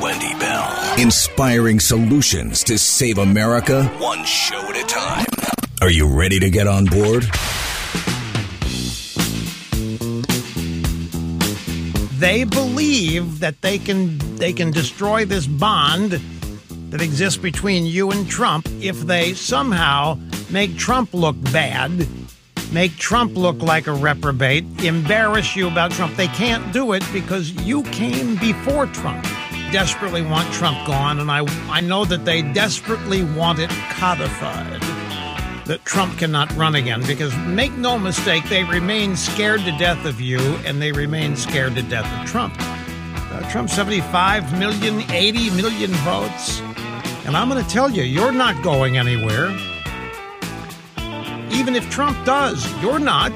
Wendy Bell. Inspiring solutions to save America one show at a time. Are you ready to get on board? They believe that they can they can destroy this bond that exists between you and Trump if they somehow make Trump look bad, make Trump look like a reprobate, embarrass you about Trump. They can't do it because you came before Trump. Desperately want Trump gone, and I I know that they desperately want it codified that Trump cannot run again because make no mistake, they remain scared to death of you and they remain scared to death of Trump. Uh, Trump 75 million, 80 million votes. And I'm going to tell you, you're not going anywhere. Even if Trump does, you're not.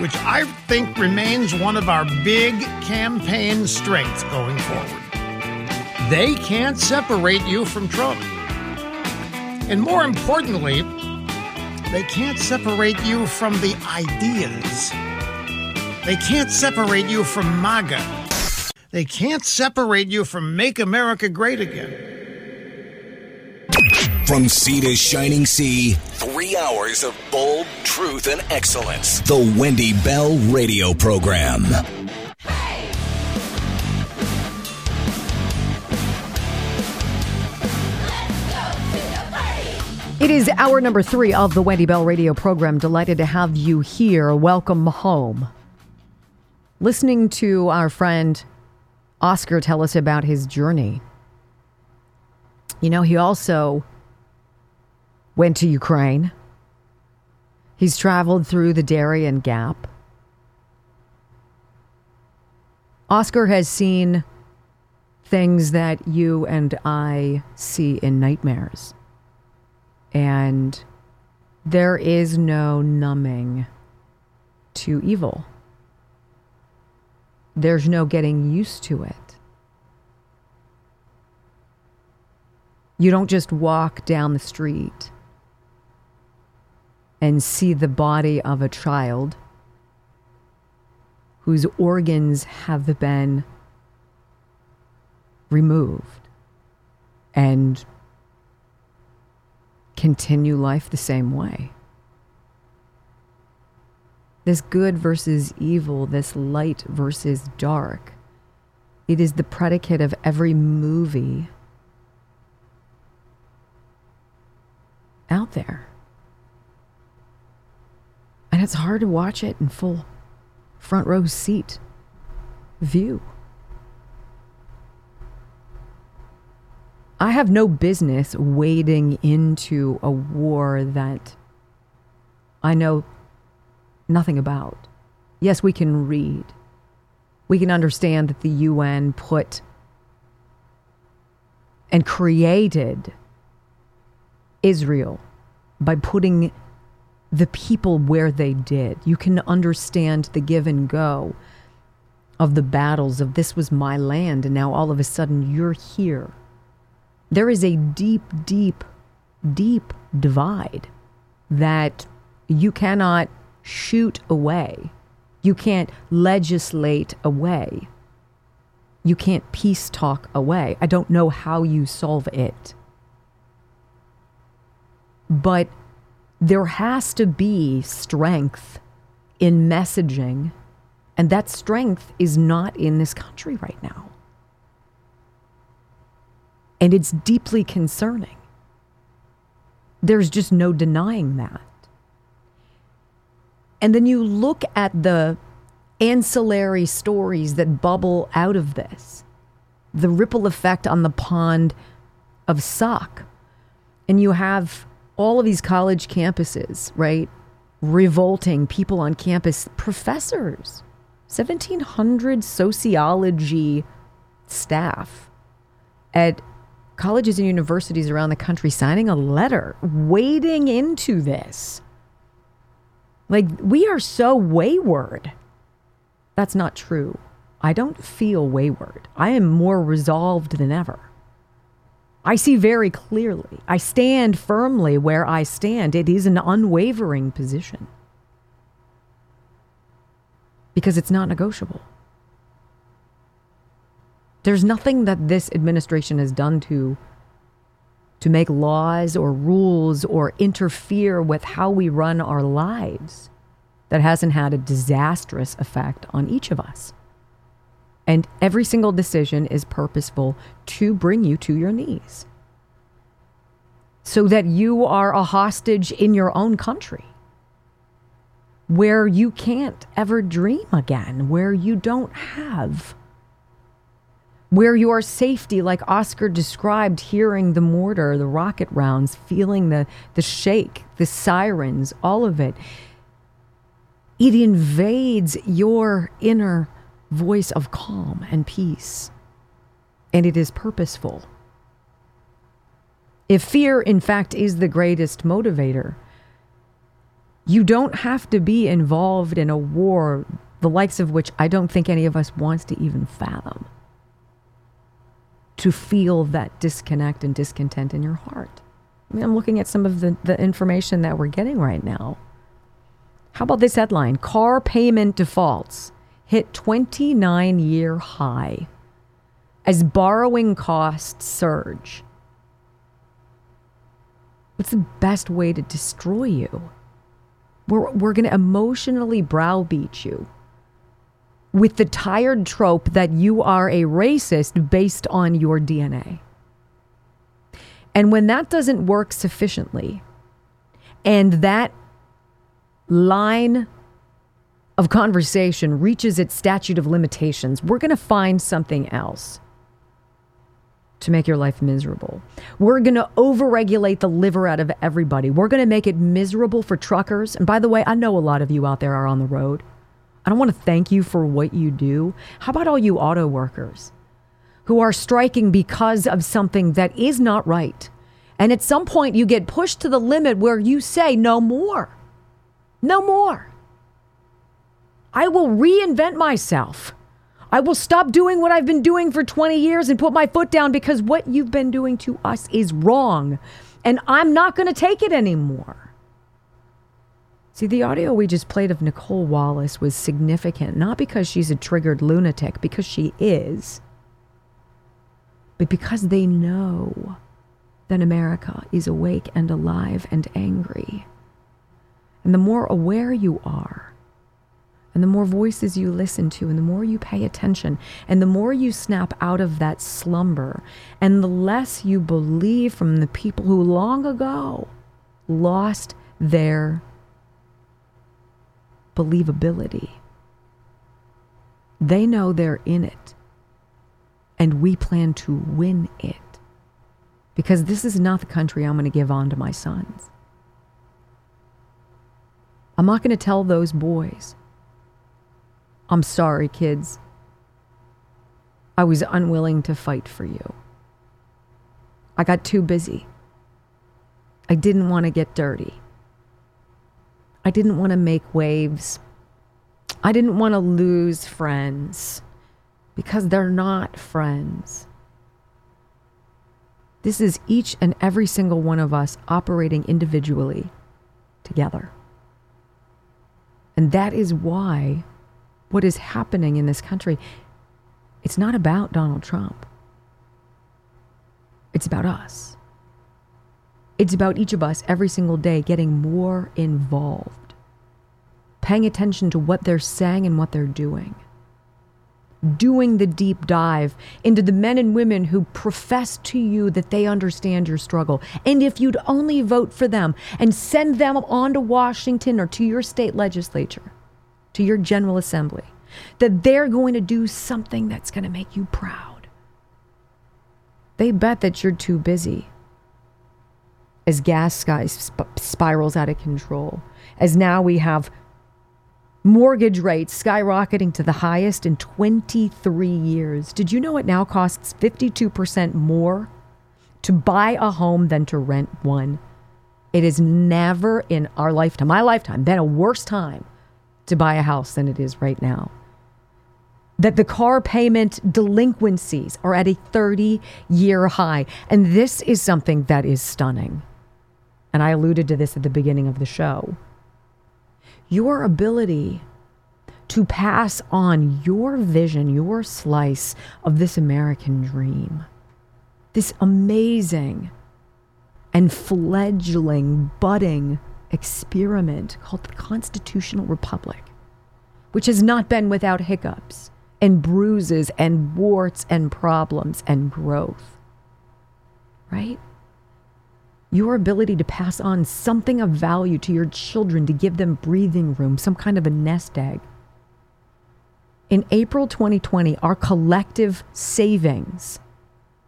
Which I think remains one of our big campaign strengths going forward. They can't separate you from Trump. And more importantly, they can't separate you from the ideas. They can't separate you from MAGA. They can't separate you from Make America Great Again. From sea to shining sea, three hours of bold truth and excellence. The Wendy Bell Radio Program. It is hour number three of the Wendy Bell radio program. Delighted to have you here. Welcome home. Listening to our friend Oscar tell us about his journey. You know, he also went to Ukraine. He's traveled through the Darien Gap. Oscar has seen things that you and I see in nightmares. And there is no numbing to evil. There's no getting used to it. You don't just walk down the street and see the body of a child whose organs have been removed and continue life the same way. This good versus evil, this light versus dark, it is the predicate of every movie out there. And it's hard to watch it in full front row seat view. I have no business wading into a war that I know nothing about. Yes, we can read. We can understand that the UN put and created Israel by putting the people where they did. You can understand the give and go of the battles of this was my land and now all of a sudden you're here. There is a deep, deep, deep divide that you cannot shoot away. You can't legislate away. You can't peace talk away. I don't know how you solve it. But there has to be strength in messaging, and that strength is not in this country right now. And it's deeply concerning. There's just no denying that. And then you look at the ancillary stories that bubble out of this the ripple effect on the pond of suck. And you have all of these college campuses, right? Revolting people on campus, professors, 1,700 sociology staff at colleges and universities around the country signing a letter, wading into this. Like, we are so wayward. That's not true. I don't feel wayward. I am more resolved than ever. I see very clearly. I stand firmly where I stand. It is an unwavering position because it's not negotiable. There's nothing that this administration has done to to make laws or rules or interfere with how we run our lives that hasn't had a disastrous effect on each of us. And every single decision is purposeful to bring you to your knees. So that you are a hostage in your own country. Where you can't ever dream again, where you don't have, where your safety, like Oscar described, hearing the mortar, the rocket rounds, feeling the, the shake, the sirens, all of it, it invades your inner voice of calm and peace. And it is purposeful. If fear, in fact, is the greatest motivator, you don't have to be involved in a war, the likes of which I don't think any of us wants to even fathom, to feel that disconnect and discontent in your heart. I mean, I'm looking at some of the, the information that we're getting right now. How about this headline? Car payment defaults hit 29 year high as borrowing costs surge. What's the best way to destroy you? We're, we're going to emotionally browbeat you with the tired trope that you are a racist based on your DNA. And when that doesn't work sufficiently, and that line of conversation reaches its statute of limitations, we're going to find something else to make your life miserable. We're going to overregulate the liver out of everybody. We're going to make it miserable for truckers. And by the way, I know a lot of you out there are on the road. I don't want to thank you for what you do. How about all you auto workers who are striking because of something that is not right? And at some point, you get pushed to the limit where you say, no more. No more. I will reinvent myself. I will stop doing what I've been doing for 20 years and put my foot down because what you've been doing to us is wrong. And I'm not going to take it anymore. See, the audio we just played of Nicolle Wallace was significant, not because she's a triggered lunatic, because she is, but because they know that America is awake and alive and angry. And the more aware you are, and the more voices you listen to, and the more you pay attention, and the more you snap out of that slumber, and the less you believe from the people who long ago lost their believability. They know they're in it, and we plan to win it. Because this is not the country I'm going to give on to my sons. I'm not going to tell those boys I'm sorry, kids. I was unwilling to fight for you. I got too busy. I didn't want to get dirty. I didn't want to make waves. I didn't want to lose friends because they're not friends. This is each and every single one of us operating individually together. And that is why what is happening in this country, it's not about Donald Trump. It's about us. It's about each of us every single day getting more involved, paying attention to what they're saying and what they're doing, doing the deep dive into the men and women who profess to you that they understand your struggle. And if you'd only vote for them and send them on to Washington or to your state legislature, to your General Assembly that they're going to do something that's going to make you proud. They bet that you're too busy. As gas sky sp- spirals out of control, as now we have mortgage rates skyrocketing to the highest in 23 years. Did you know it now costs 52% more to buy a home than to rent one? It has never in our lifetime, my lifetime, been a worse time to buy a house than it is right now. that the car payment delinquencies are at a 30 year high. And this is something that is stunning. And I alluded to this at the beginning of the show. Your ability to pass on your vision, your slice of this American dream, this amazing and fledgling, budding experiment called the Constitutional Republic, which has not been without hiccups and bruises and warts and problems and growth. Right? Your ability to pass on something of value to your children to give them breathing room, some kind of a nest egg. In April 2020, our collective savings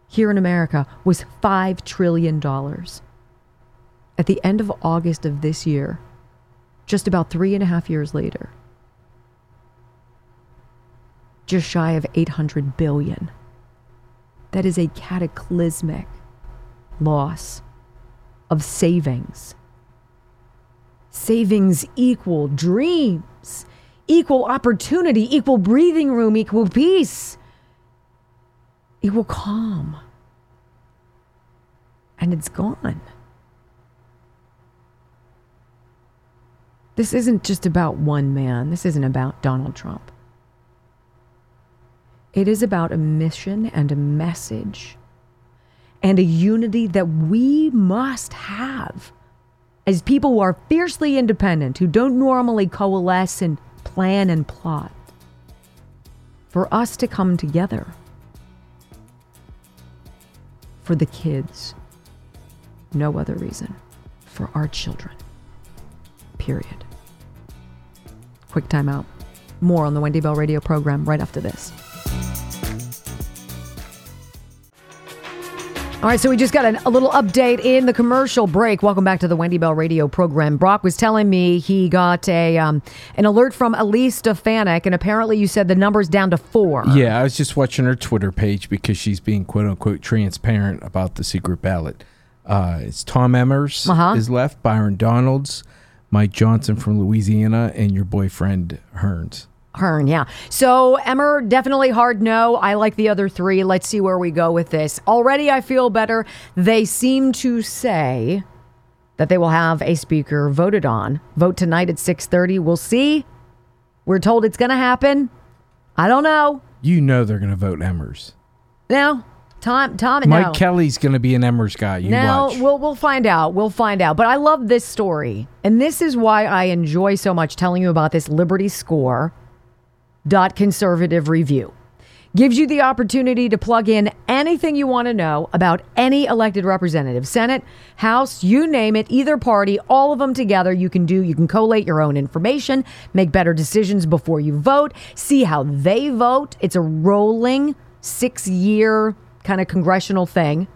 here in America was $5 trillion. At the end of August of this year, just about three and a half years later, just shy of 800 billion. That is a cataclysmic loss of savings. Savings equal dreams, equal opportunity, equal breathing room, equal peace, equal calm. And it's gone. This isn't just about one man. This isn't about Donald Trump. It is about a mission and a message and a unity that we must have as people who are fiercely independent, who don't normally coalesce and plan and plot. For us to come together for the kids, no other reason, for our children. Period. Quick timeout. More on the Wendy Bell radio program right after this. All right, so we just got an, a little update in the commercial break. Welcome back to the Wendy Bell Radio program. Brock was telling me he got a um, an alert from Elise Stefanik, and apparently you said the number's down to four. Yeah, I was just watching her Twitter page because she's being quote unquote transparent about the secret ballot. Uh, it's Tom Emmers Uh-huh. is left, Byron Donalds, Mike Johnson from Louisiana, and your boyfriend Herns. Hern, yeah. So Emmer, definitely hard no. I like the other three. Let's see where we go with this. Already I feel better. They seem to say that they will have a speaker voted on. Vote tonight at 6:30. We'll see. We're told it's going to happen. I don't know. You know they're going to vote Emmers. Now, Tom Tom Mike no. Kelly's going to be an Emmers guy. You Now watch. we'll we'll find out. We'll find out. But I love this story, and this is why I enjoy so much telling you about this Liberty Score dot conservative review. Gives you the opportunity to plug in anything you want to know about any elected representative, Senate, House, you name it, either party, all of them together. You can do, you can collate your own information, make better decisions before you vote, see how they vote. It's a rolling six year kind of congressional thing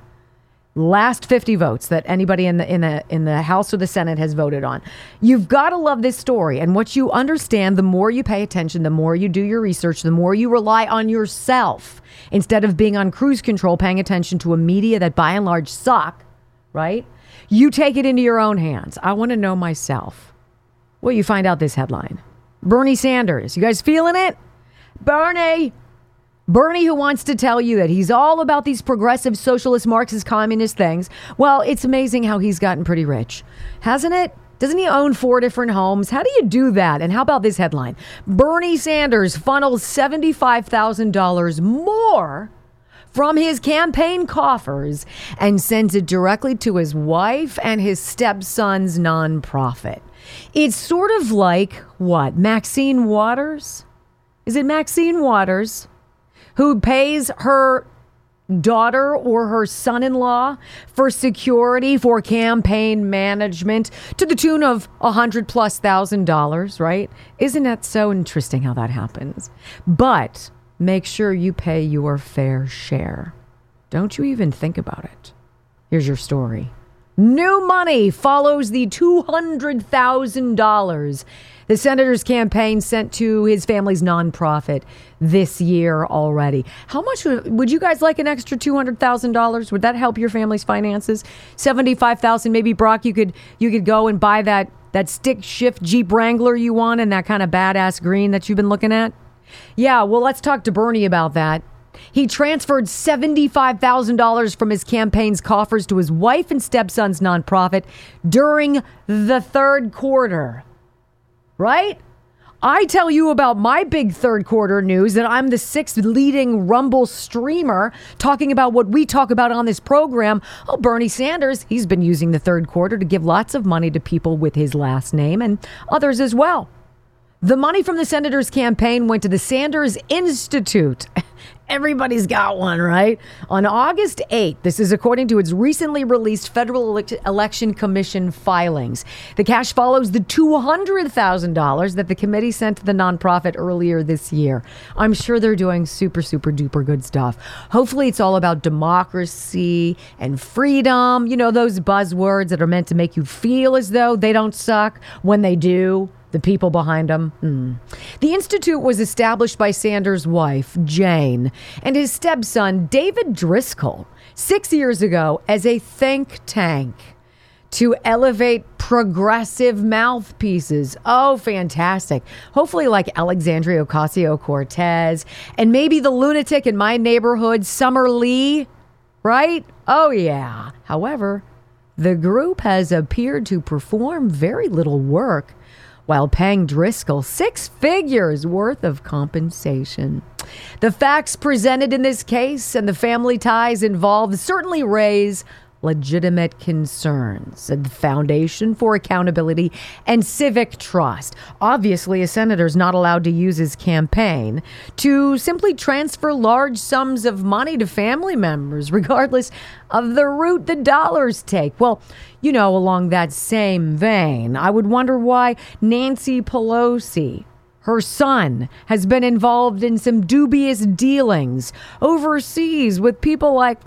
last 50 votes that anybody in the in the in the House or the Senate has voted on. You've got to love this story and what you understand the more you pay attention, the more you do your research, the more you rely on yourself instead of being on cruise control paying attention to a media that by and large suck, right? You take it into your own hands. I want to know myself. Well, you find out this headline. Bernie Sanders. You guys feeling it? Bernie Bernie, who wants to tell you that he's all about these progressive, socialist, Marxist, communist things. Well, it's amazing how he's gotten pretty rich, hasn't it? Doesn't he own four different homes? How do you do that? And how about this headline? Bernie Sanders funnels $75,000 more from his campaign coffers and sends it directly to his wife and his stepson's nonprofit. It's sort of like what? Maxine Waters? Is it Maxine Waters? Who pays her daughter or her son in law for security for campaign management to the tune of a hundred plus thousand dollars, right? Isn't that so interesting how that happens? But make sure you pay your fair share. Don't you even think about it. Here's your story. New money follows the $200,000 the senator's campaign sent to his family's nonprofit this year already. How much would, would you guys like an extra $200,000? Would that help your family's finances? 75,000 maybe Brock you could you could go and buy that that stick shift Jeep Wrangler you want and that kind of badass green that you've been looking at? Yeah, well, let's talk to Bernie about that. He transferred $75,000 from his campaign's coffers to his wife and stepson's nonprofit during the third quarter. Right? I tell you about my big third quarter news that I'm the sixth leading Rumble streamer talking about what we talk about on this program. Oh, Bernie Sanders, he's been using the third quarter to give lots of money to people with his last name and others as well. The money from the senator's campaign went to the Sanders Institute. Everybody's got one, right? On August 8th, this is according to its recently released Federal Election Commission filings. The cash follows the $200,000 that the committee sent to the nonprofit earlier this year. I'm sure they're doing super, super duper good stuff. Hopefully, it's all about democracy and freedom. You know, those buzzwords that are meant to make you feel as though they don't suck when they do the people behind him. Hmm. The Institute was established by Sanders' wife, Jane, and his stepson, David Driscoll, six years ago as a think tank to elevate progressive mouthpieces. Oh, fantastic. Hopefully, like Alexandria Ocasio Cortez and maybe the lunatic in my neighborhood, Summer Lee, right? Oh, yeah. However, the group has appeared to perform very little work while paying Driscoll six figures worth of compensation. The facts presented in this case and the family ties involved certainly raise legitimate concerns, the Foundation for Accountability and Civic Trust. Obviously, a senator is not allowed to use his campaign to simply transfer large sums of money to family members, regardless of the route the dollars take. Well, you know, along that same vein, I would wonder why Nancy Pelosi her son has been involved in some dubious dealings overseas with people like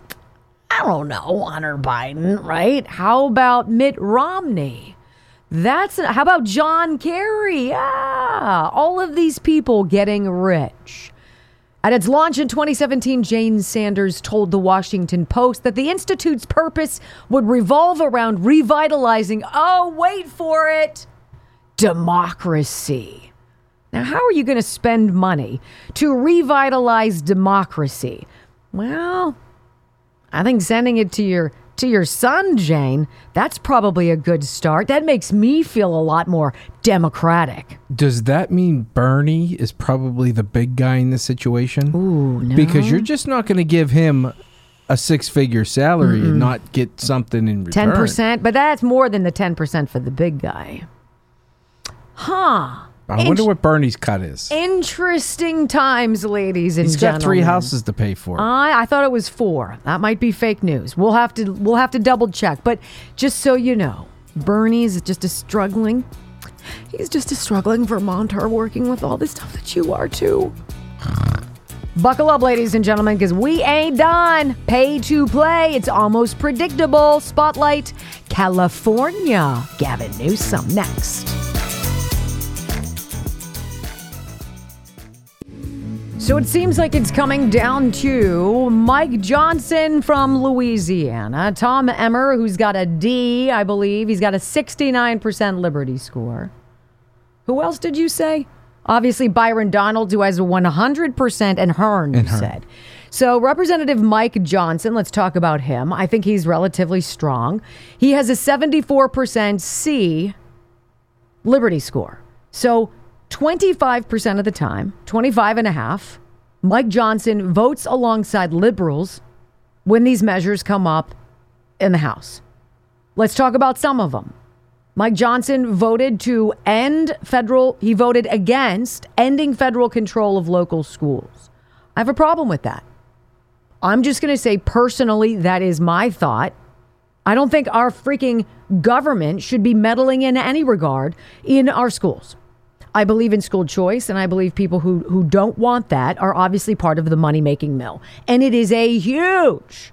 I don't know, Hunter Biden, right? How about Mitt Romney? That's how about John Kerry? Yeah, all of these people getting rich. At its launch in 2017, Jane Sanders told the Washington Post that the Institute's purpose would revolve around revitalizing, oh, wait for it, democracy. Now, how are you going to spend money to revitalize democracy? Well, I think sending it to your to your son, Jane, that's probably a good start. That makes me feel a lot more democratic. Does that mean Bernie is probably the big guy in this situation? Ooh, no. Because you're just not going to give him a six-figure salary and not get something in return. 10%, but that's more than the 10% for the big guy. Huh. I wonder what Bernie's cut is. Interesting times, ladies and gentlemen. He's got gentlemen. three houses to pay for. I I thought it was four. That might be fake news. We'll have to we'll have to double check. But just so you know, Bernie's just a struggling. He's just a struggling Vermonter working with all this stuff that you are too. Buckle up, ladies and gentlemen, because we ain't done. Pay to play. It's almost predictable. Spotlight, California. Gavin Newsom next. So it seems like it's coming down to Mike Johnson from Louisiana, Tom Emmer, who's got a D, I believe. He's got a 69% Liberty score. Who else did you say? Obviously, Byron Donald, who has a 100%, and Hern, you And Hern. said. So, Representative Mike Johnson, let's talk about him. I think he's relatively strong. He has a 74% C Liberty score. So 25% of the time, 25 and a half, Mike Johnson votes alongside liberals when these measures come up in the House. Let's talk about some of them. Mike Johnson voted to end federal, he voted against ending federal control of local schools. I have a problem with that. I'm just going to say personally, that is my thought. I don't think our freaking government should be meddling in any regard in our schools. I believe in school choice, and I believe people who, who don't want that are obviously part of the money making mill. And it is a huge,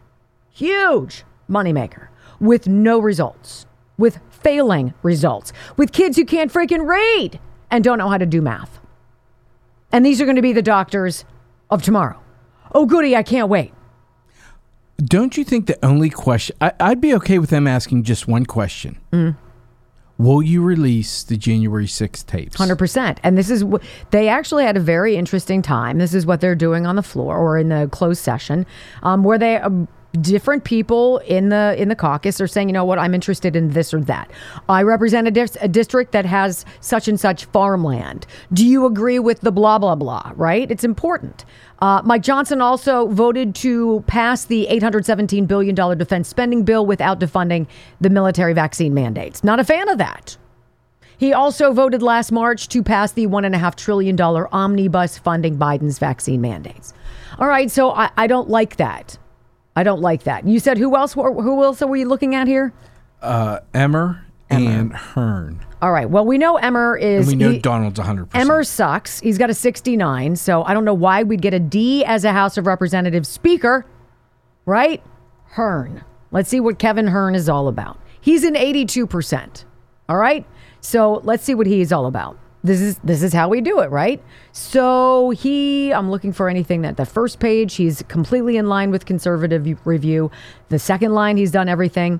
huge moneymaker with no results, with failing results, with kids who can't freaking read and don't know how to do math. And these are going to be the doctors of tomorrow. Oh, goody, I can't wait. Don't you think the only question I, I'd be okay with them asking just one question? Mm. Will you release the January 6th tapes? Hundred percent. And this is wh- they actually had a very interesting time. This is what they're doing on the floor or in the closed session, um, where they. Um, different people in the in the caucus. Are saying you know what i'm interested in this or that. I represent a, dis- a district that has such and such farmland. Do you agree with the blah blah blah right? It's important. Uh, mike johnson also voted to pass the $817 billion defense spending bill without defunding the military vaccine mandates. Not a fan of that. He also voted last March to pass the $1.5 trillion omnibus funding Biden's vaccine mandates. All right, so I, I don't like that. I don't like that. You said who else? were- Who else are we looking at here? Uh, Emmer, and Hern. All right. Well, we know Emmer And is. we know he- Donald's 100%. Emmer sucks. He's got a 69. So I don't know why we'd get a D as a House of Representatives Speaker, right? Hern. Let's see what Kevin Hern is all about. He's an 82%. All right. So let's see what he's all about. This is this is how we do it, right? So he, I'm looking for anything that the first page he's completely in line with conservative review. The second line he's done everything.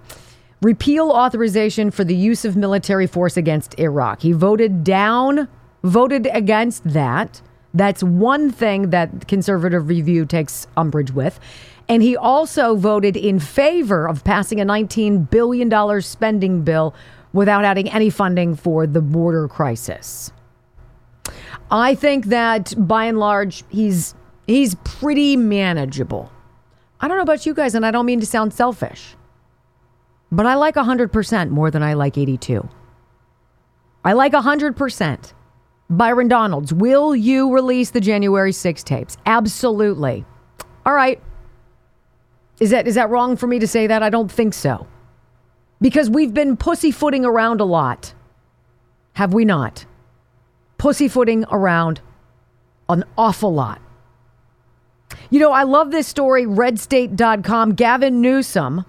Repeal authorization for the use of military force against Iraq. He voted down, voted against that. That's one thing that conservative review takes umbrage with. And he also voted in favor of passing a $19 billion spending bill without adding any funding for the border crisis. I think that by and large he's he's pretty manageable. I don't know about you guys and I don't mean to sound selfish. But I like 100% more than I like 82. I like 100%. Byron Donalds, will you release the January 6 tapes? Absolutely. All right. Is that is that wrong for me to say that? I don't think so. Because we've been pussyfooting around a lot. Have we not? Pussyfooting around an awful lot. You know, I love this story, redstate.com. Gavin Newsom.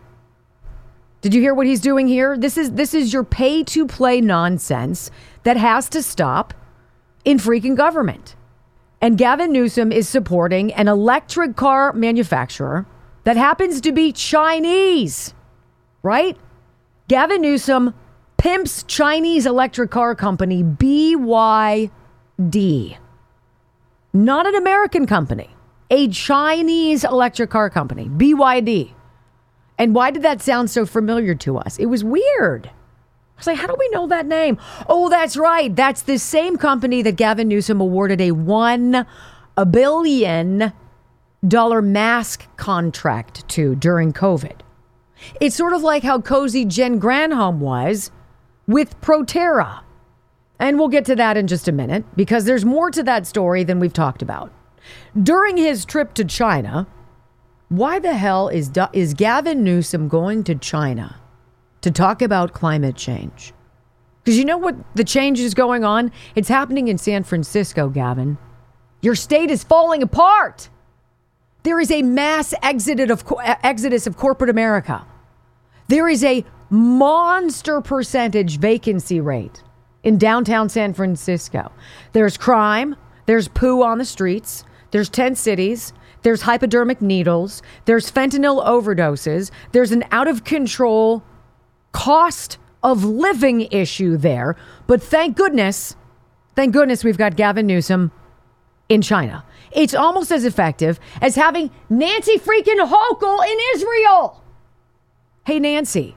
Did you hear what he's doing here? This is this is your pay to play nonsense that has to stop in freaking government. And Gavin Newsom is supporting an electric car manufacturer that happens to be Chinese. Right? Gavin Newsom pimps Chinese electric car company BYD. Not an American company, a Chinese electric car company, BYD. And why did that sound so familiar to us? It was weird. I was like, how do we know that name? Oh, that's right. That's the same company that Gavin Newsom awarded a one a billion dollar mask contract to during COVID. It's sort of like how cozy Jen Granholm was with Proterra. And we'll get to that in just a minute because there's more to that story than we've talked about. During his trip to China, why the hell is is Gavin Newsom going to China to talk about climate change? Because you know what the change is going on? It's happening in San Francisco, Gavin. Your state is falling apart. There is a mass exodus of exodus of corporate America. There is a monster percentage vacancy rate in downtown San Francisco. There's crime, there's poo on the streets, there's tent cities, there's hypodermic needles, there's fentanyl overdoses, there's an out of control cost of living issue there. But thank goodness, thank goodness we've got Gavin Newsom in China. It's almost as effective as having Nancy freaking Hochul in Israel. Hey, Nancy,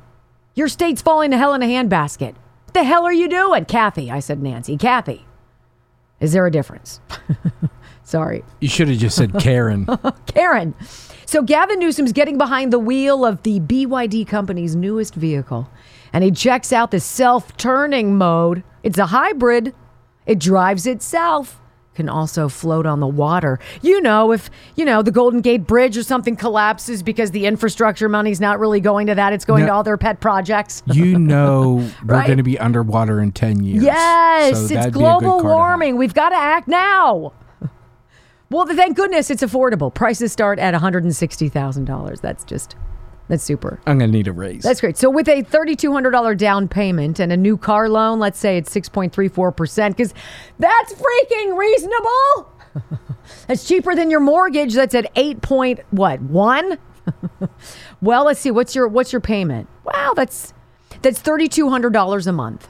your state's falling to hell in a handbasket. What the hell are you doing? Kathy, I said Nancy. Kathy, is there a difference? Sorry. You should have just said Karen. Karen. So Gavin Newsom's getting behind the wheel of the BYD company's newest vehicle, and he checks out the self-turning mode. It's a hybrid. It drives itself. Can also float on the water. You know, if you know the Golden Gate Bridge or something collapses because the infrastructure money's not really going to that, it's going No. to all their pet projects. You know we're Right? going to be underwater in 10 years. Yes, So it's that'd be a good global car to have. warming. We've got to act now. Well, thank goodness it's affordable. Prices start at $160,000. That's just, that's super. I'm going to need a raise. That's great. So with a $3,200 down payment and a new car loan, let's say it's 6.34%, because that's freaking reasonable. that's cheaper than your mortgage. That's at 8 point, what, 1? well, let's see. What's your, what's your payment? Wow, that's, that's $3,200 a month.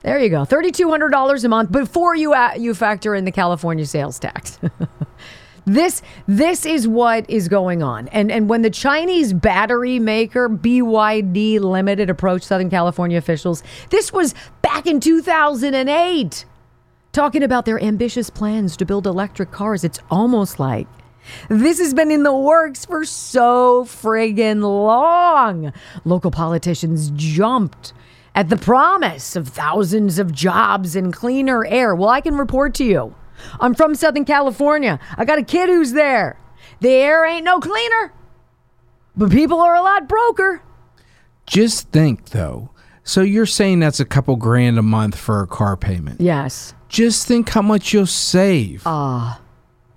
There you go. $3,200 a month before you, uh, you factor in the California sales tax. This this is what is going on. And and when the Chinese battery maker BYD Limited approached Southern California officials, this was back in 2008 talking about their ambitious plans to build electric cars. It's almost like this has been in the works for so friggin' long. Local politicians jumped at the promise of thousands of jobs and cleaner air. Well, I can report to you I'm from Southern California. I got a kid who's there. The air ain't no cleaner, but people are a lot broker. Just think, though. So you're saying that's a couple grand a month for a car payment? Yes. Just think how much you'll save. Ah.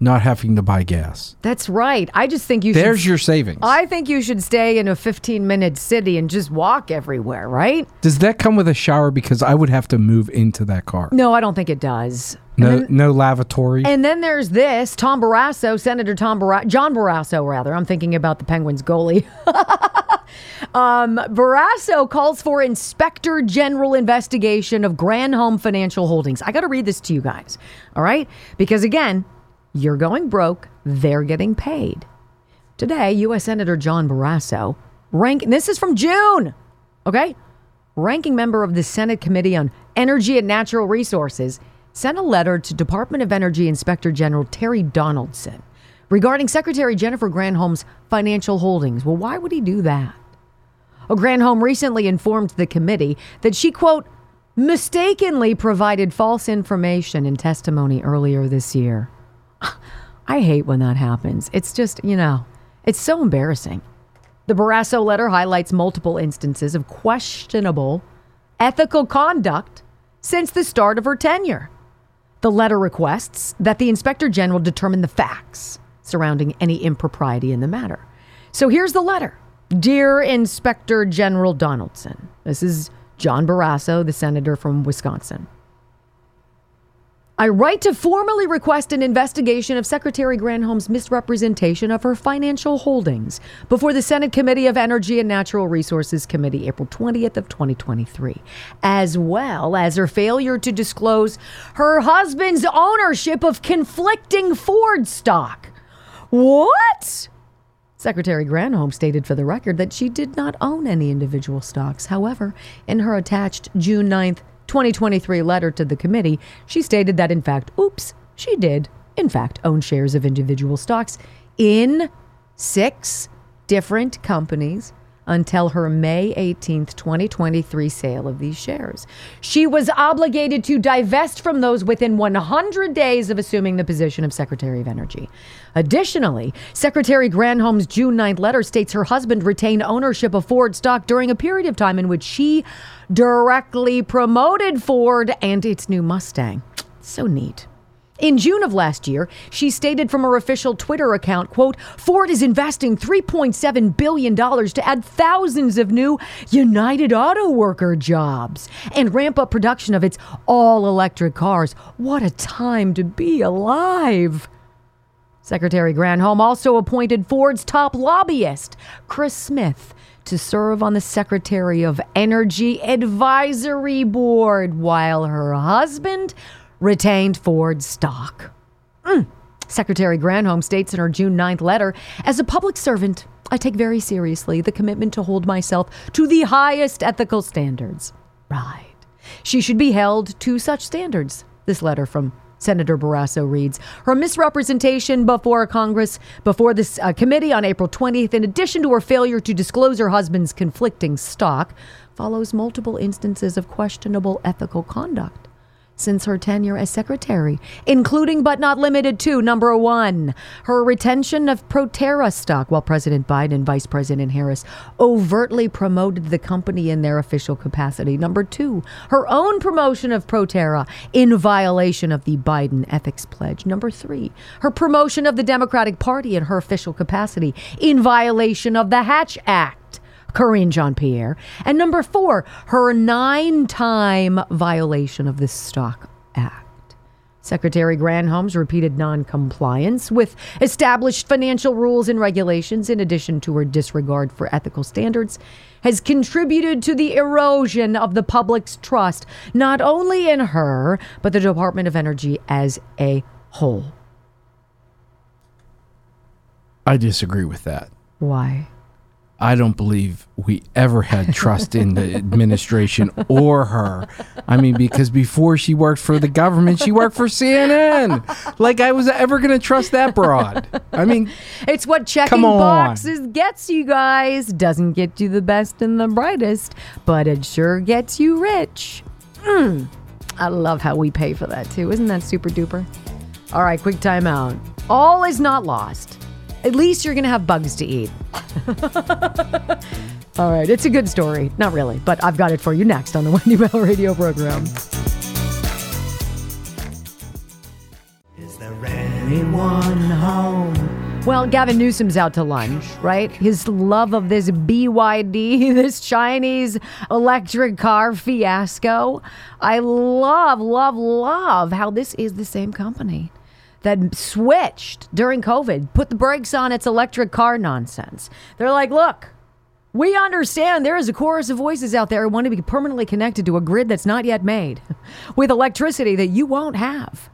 not having to buy gas. That's right. I just think you There's should. your savings. I think you should stay in a 15 minute city and just walk everywhere, right? Does that come with a shower? Because I would have to move into that car. No, I don't think it does. No, then, no lavatory. and then there's this Tom Barrasso, Senator Tom Barrasso, John Barrasso, rather. I'm thinking about the Penguins goalie. um, Barrasso calls for Inspector General investigation of Granholm Financial Holdings. I got to read this to you guys, all right? Because again, you're going broke, they're getting paid. Today, U.S. Senator John Barrasso, rank, this is from June, okay? Ranking member of the Senate Committee on Energy and Natural Resources, sent a letter to Department of Energy Inspector General Teri Donaldson regarding Secretary Jennifer Granholm's financial holdings. Well, why would he do that? Well, Granholm recently informed the committee that she, quote, mistakenly provided false information in testimony earlier this year. I hate when that happens. It's just, you know, it's so embarrassing. The Barrasso letter highlights multiple instances of questionable ethical conduct since the start of her tenure. The letter requests that the Inspector General determine the facts surrounding any impropriety in the matter. So here's the letter Dear Inspector General Donaldson, this is John Barrasso, the senator from Wisconsin. I write to formally request an investigation of Secretary Granholm's misrepresentation of her financial holdings before the Senate Committee of Energy and Natural Resources Committee April 20th of 2023, as well as her failure to disclose her husband's ownership of conflicting Ford stock. What? Secretary Granholm stated for the record that she did not own any individual stocks. However, in her attached June 9th, 2023 letter to the committee, she stated that in fact, oops, she did, in fact, own shares of individual stocks in six different companies until her May 18th, 2023 sale of these shares. She was obligated to divest from those within 100 days of assuming the position of Secretary of Energy. Additionally, Secretary Granholm's June 9th letter states her husband retained ownership of Ford stock during a period of time in which she directly promoted Ford and its new Mustang. So neat. In June of last year, she stated from her official Twitter account, quote, Ford is investing $3.7 billion to add thousands of new United Auto Worker jobs and ramp up production of its all electric cars. What a time to be alive! Secretary Granholm also appointed Ford's top lobbyist, Chris Smith, to serve on the Secretary of Energy Advisory Board while her husband retained Ford stock. Mm. Secretary Granholm states in her June 9th letter As a public servant, I take very seriously the commitment to hold myself to the highest ethical standards. Right. She should be held to such standards. This letter from Senator Barrasso reads Her misrepresentation before Congress, before this uh, committee on April 20th, in addition to her failure to disclose her husband's conflicting stock, follows multiple instances of questionable ethical conduct since her tenure as secretary, including but not limited to number one, her retention of Proterra stock while President Biden and Vice President Harris overtly promoted the company in their official capacity. Number two, her own promotion of Proterra in violation of the Biden ethics pledge. Number three, her promotion of the Democratic Party in her official capacity in violation of the Hatch Act. Karine Jean Pierre. And number four, her nine time violation of the Stock Act. Secretary Granholm's repeated noncompliance with established financial rules and regulations, in addition to her disregard for ethical standards, has contributed to the erosion of the public's trust, not only in her, but the Department of Energy as a whole. I disagree with that. Why? I don't believe we ever had trust in the administration or her. I mean, because before she worked for the government, she worked for CNN. Like I was ever going to trust that broad. I mean, It's what checking boxes gets you guys. Doesn't get you the best and the brightest, but it sure gets you rich. Mm. I love how we pay for that too. Isn't that super duper? All right, quick timeout. All is not lost. At least you're going to have bugs to eat. All right, it's a good story. Not really, but I've got it for you next on the Wendy Bell radio program. Is there anyone home? Well, Gavin Newsom's out to lunch, right? His love of this BYD, this Chinese electric car fiasco. I love, love, love how this is the same company that switched during COVID, put the brakes on its electric car nonsense. They're like, look, we understand there is a chorus of voices out there who want to be permanently connected to a grid that's not yet made with electricity that you won't have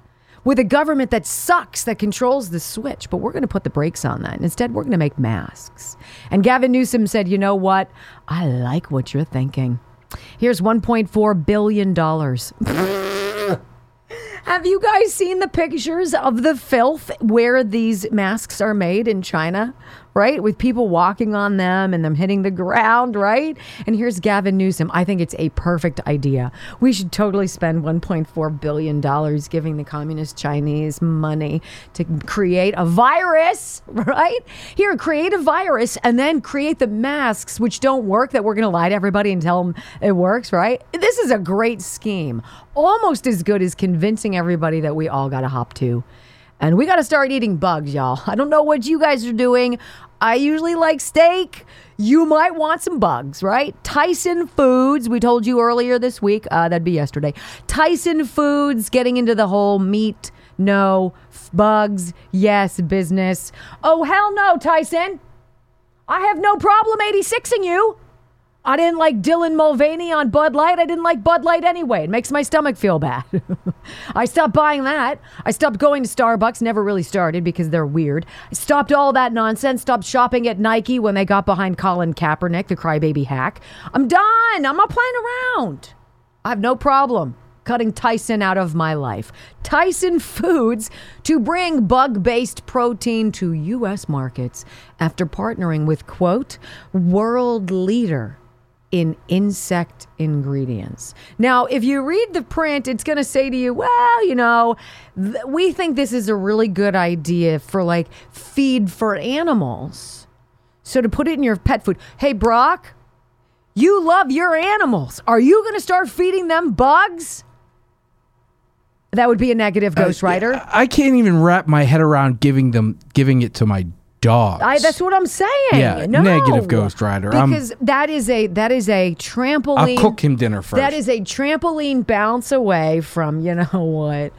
with a government that sucks that controls the switch. But we're going to put the brakes on that. And instead, we're going to make masks. And Gavin Newsom said, you know what? I like what you're thinking. Here's $1.4 billion. Have you guys seen the pictures of the filth where these masks are made in China? Right? With people walking on them and them hitting the ground, right? And here's Gavin Newsom. I think it's a perfect idea. We should totally spend $1.4 billion giving the communist Chinese money to create a virus, right? Here, create a virus and then create the masks which don't work that we're going to lie to everybody and tell them it works, right? This is a great scheme. Almost as good as convincing everybody that we all got to hop to. And we got to start eating bugs, y'all. I don't know what you guys are doing. I usually like steak. You might want some bugs, right? Tyson Foods, we told you earlier this week, uh, that'd be yesterday. Tyson Foods getting into the whole meat, no, f- bugs, yes, business. Oh, hell no, Tyson. I have no problem 86ing you. I didn't like Dylan Mulvaney on Bud Light. I didn't like Bud Light anyway. It makes my stomach feel bad. I stopped buying that. I stopped going to Starbucks. Never really started because they're weird. I stopped all that nonsense. Stopped shopping at Nike when they got behind Colin Kaepernick, the crybaby hack. I'm done. I'm not playing around. I have no problem cutting Tyson out of my life. Tyson Foods to bring bug based protein to U.S. markets after partnering with, quote, world leader in insect ingredients. Now, if you read the print, it's going to say to you, well, you know, th- we think this is a really good idea for like feed for animals. So to put it in your pet food. Hey, Brock, you love your animals. Are you going to start feeding them bugs? That would be a negative uh, Ghost Rider. I can't even wrap my head around giving them giving it to my dogs. I, that's what I'm saying. Yeah, no. negative Ghost Rider. I'm- Because that is a that is a trampoline. I'll cook him dinner first. That is a trampoline bounce away from you know what.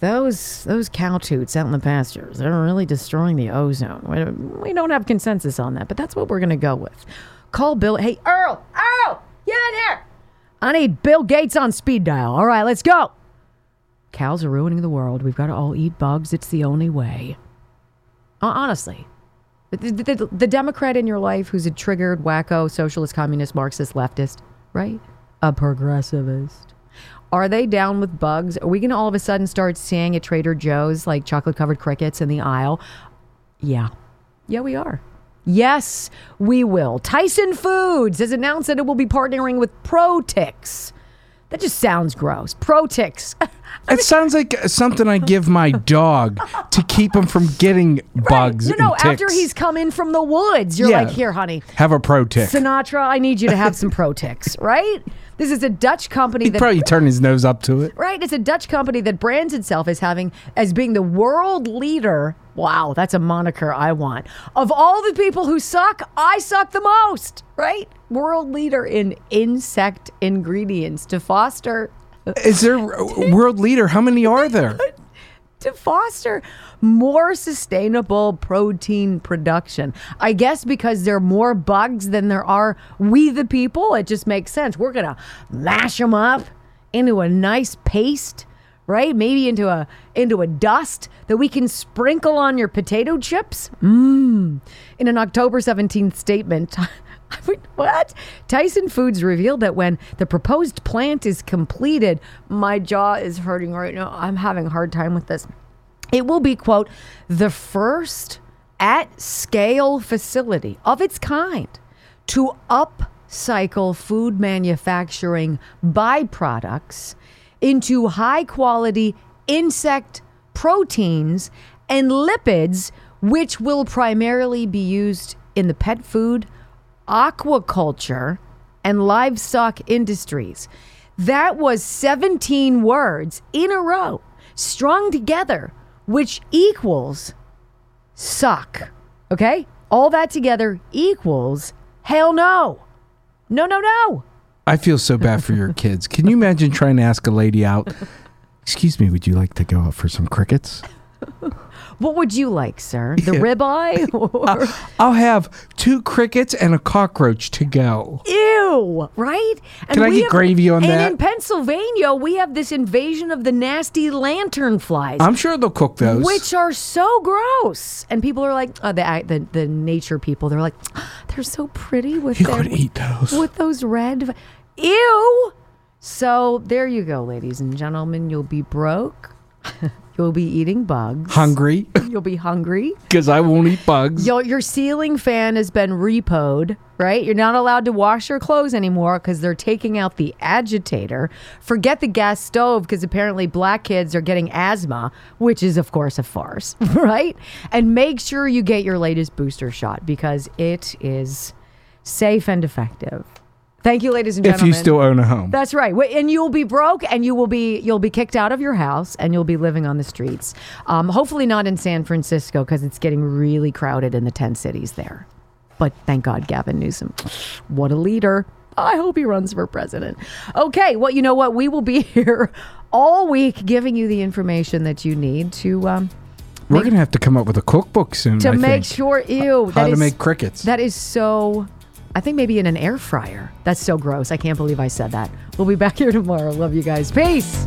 Those those cow toots out in the pastures, they're really destroying the ozone. We, we don't have consensus on that, but that's what we're going to go with. Call Bill. Hey, Earl, Earl, get in here. I need Bill Gates on speed dial. All right, let's go. Cows are ruining the world. We've got to all eat bugs. It's the only way. Honestly, the, the, the, Democrat in your life who's a triggered, wacko, socialist, communist, Marxist, leftist, right? A progressivist. Are they down with bugs? Are we going to all of a sudden start seeing at Trader Joe's like chocolate covered crickets in the aisle? Yeah. Yeah, we are. Yes, we will. Tyson Foods has announced that it will be partnering with Protix. That just sounds gross. Protix. It sounds like something I give my dog to keep him from getting bugs. No, no, and after he's come in from the woods, you're Yeah. like, here, honey, have a pro tick. Sinatra, I need you to have some Protix, right? This is a Dutch company He'd that probably turn his nose up to it. Right, it's a Dutch company that brands itself as having as being the world leader. Wow, that's a moniker I want. Of all the people who suck, I suck the most, right? World leader in insect ingredients to foster Is there world leader? How many are there? to foster more sustainable protein production. I guess because there are more bugs than there are we the people, it just makes sense. We're going to mash them up into a nice paste, right? Maybe into a into a dust that we can sprinkle on your potato chips. Mmm. In an October 17th statement, what? Tyson Foods revealed that when the proposed plant is completed, my jaw is hurting right now. I'm having a hard time with this. It will be, quote, the first at scale facility of its kind to upcycle food manufacturing byproducts into high quality insect proteins and lipids, which will primarily be used in the pet food, aquaculture, and livestock industries. That was 17 words in a row, strung together, which equals suck. Okay? All that together equals hell no. No, no, no. I feel so bad for your kids. Can you imagine trying to ask a lady out? Excuse me, would you like to go out for some crickets? What would you like, sir? The ribeye? Or... Uh, I'll have two crickets and a cockroach to go. Ew, right? And Can I get have- gravy on and that? in Pennsylvania, we have this invasion of the nasty lantern flies. I'm sure they'll cook those. which are so gross, and people are like, oh, the, the the nature people. They're like, they're so pretty with you their could eat those. with those red. Ew. So there you go, ladies and gentlemen. You'll be broke. You'll be eating bugs. Hungry You'll be hungry. because I won't eat bugs. Your, your ceiling fan has been repoed, right? You're not allowed to wash your clothes anymore because they're taking out the agitator. Forget the gas stove because apparently black kids are getting asthma, which is, of course, a farce, right? And make sure you get your latest booster shot because it is safe and effective. Thank you, ladies and gentlemen. if you still own a home. That's right. And you'll be broke and you will be you'll be kicked out of your house and you'll be living on the streets. Um, hopefully not in San Francisco because it's getting really crowded in the 10 cities there. But thank God Gavin Newsom. What a leader. I hope he runs for president. Okay, well, you know what? We will be here all week giving you the information that you need to um, We're going to have to come up with a cookbook soon. to I make think. sure ew how that to is- make crickets. that is so. I think maybe in an air fryer. That's so gross. I can't believe I said that. We'll be back here tomorrow. Love you guys. Peace.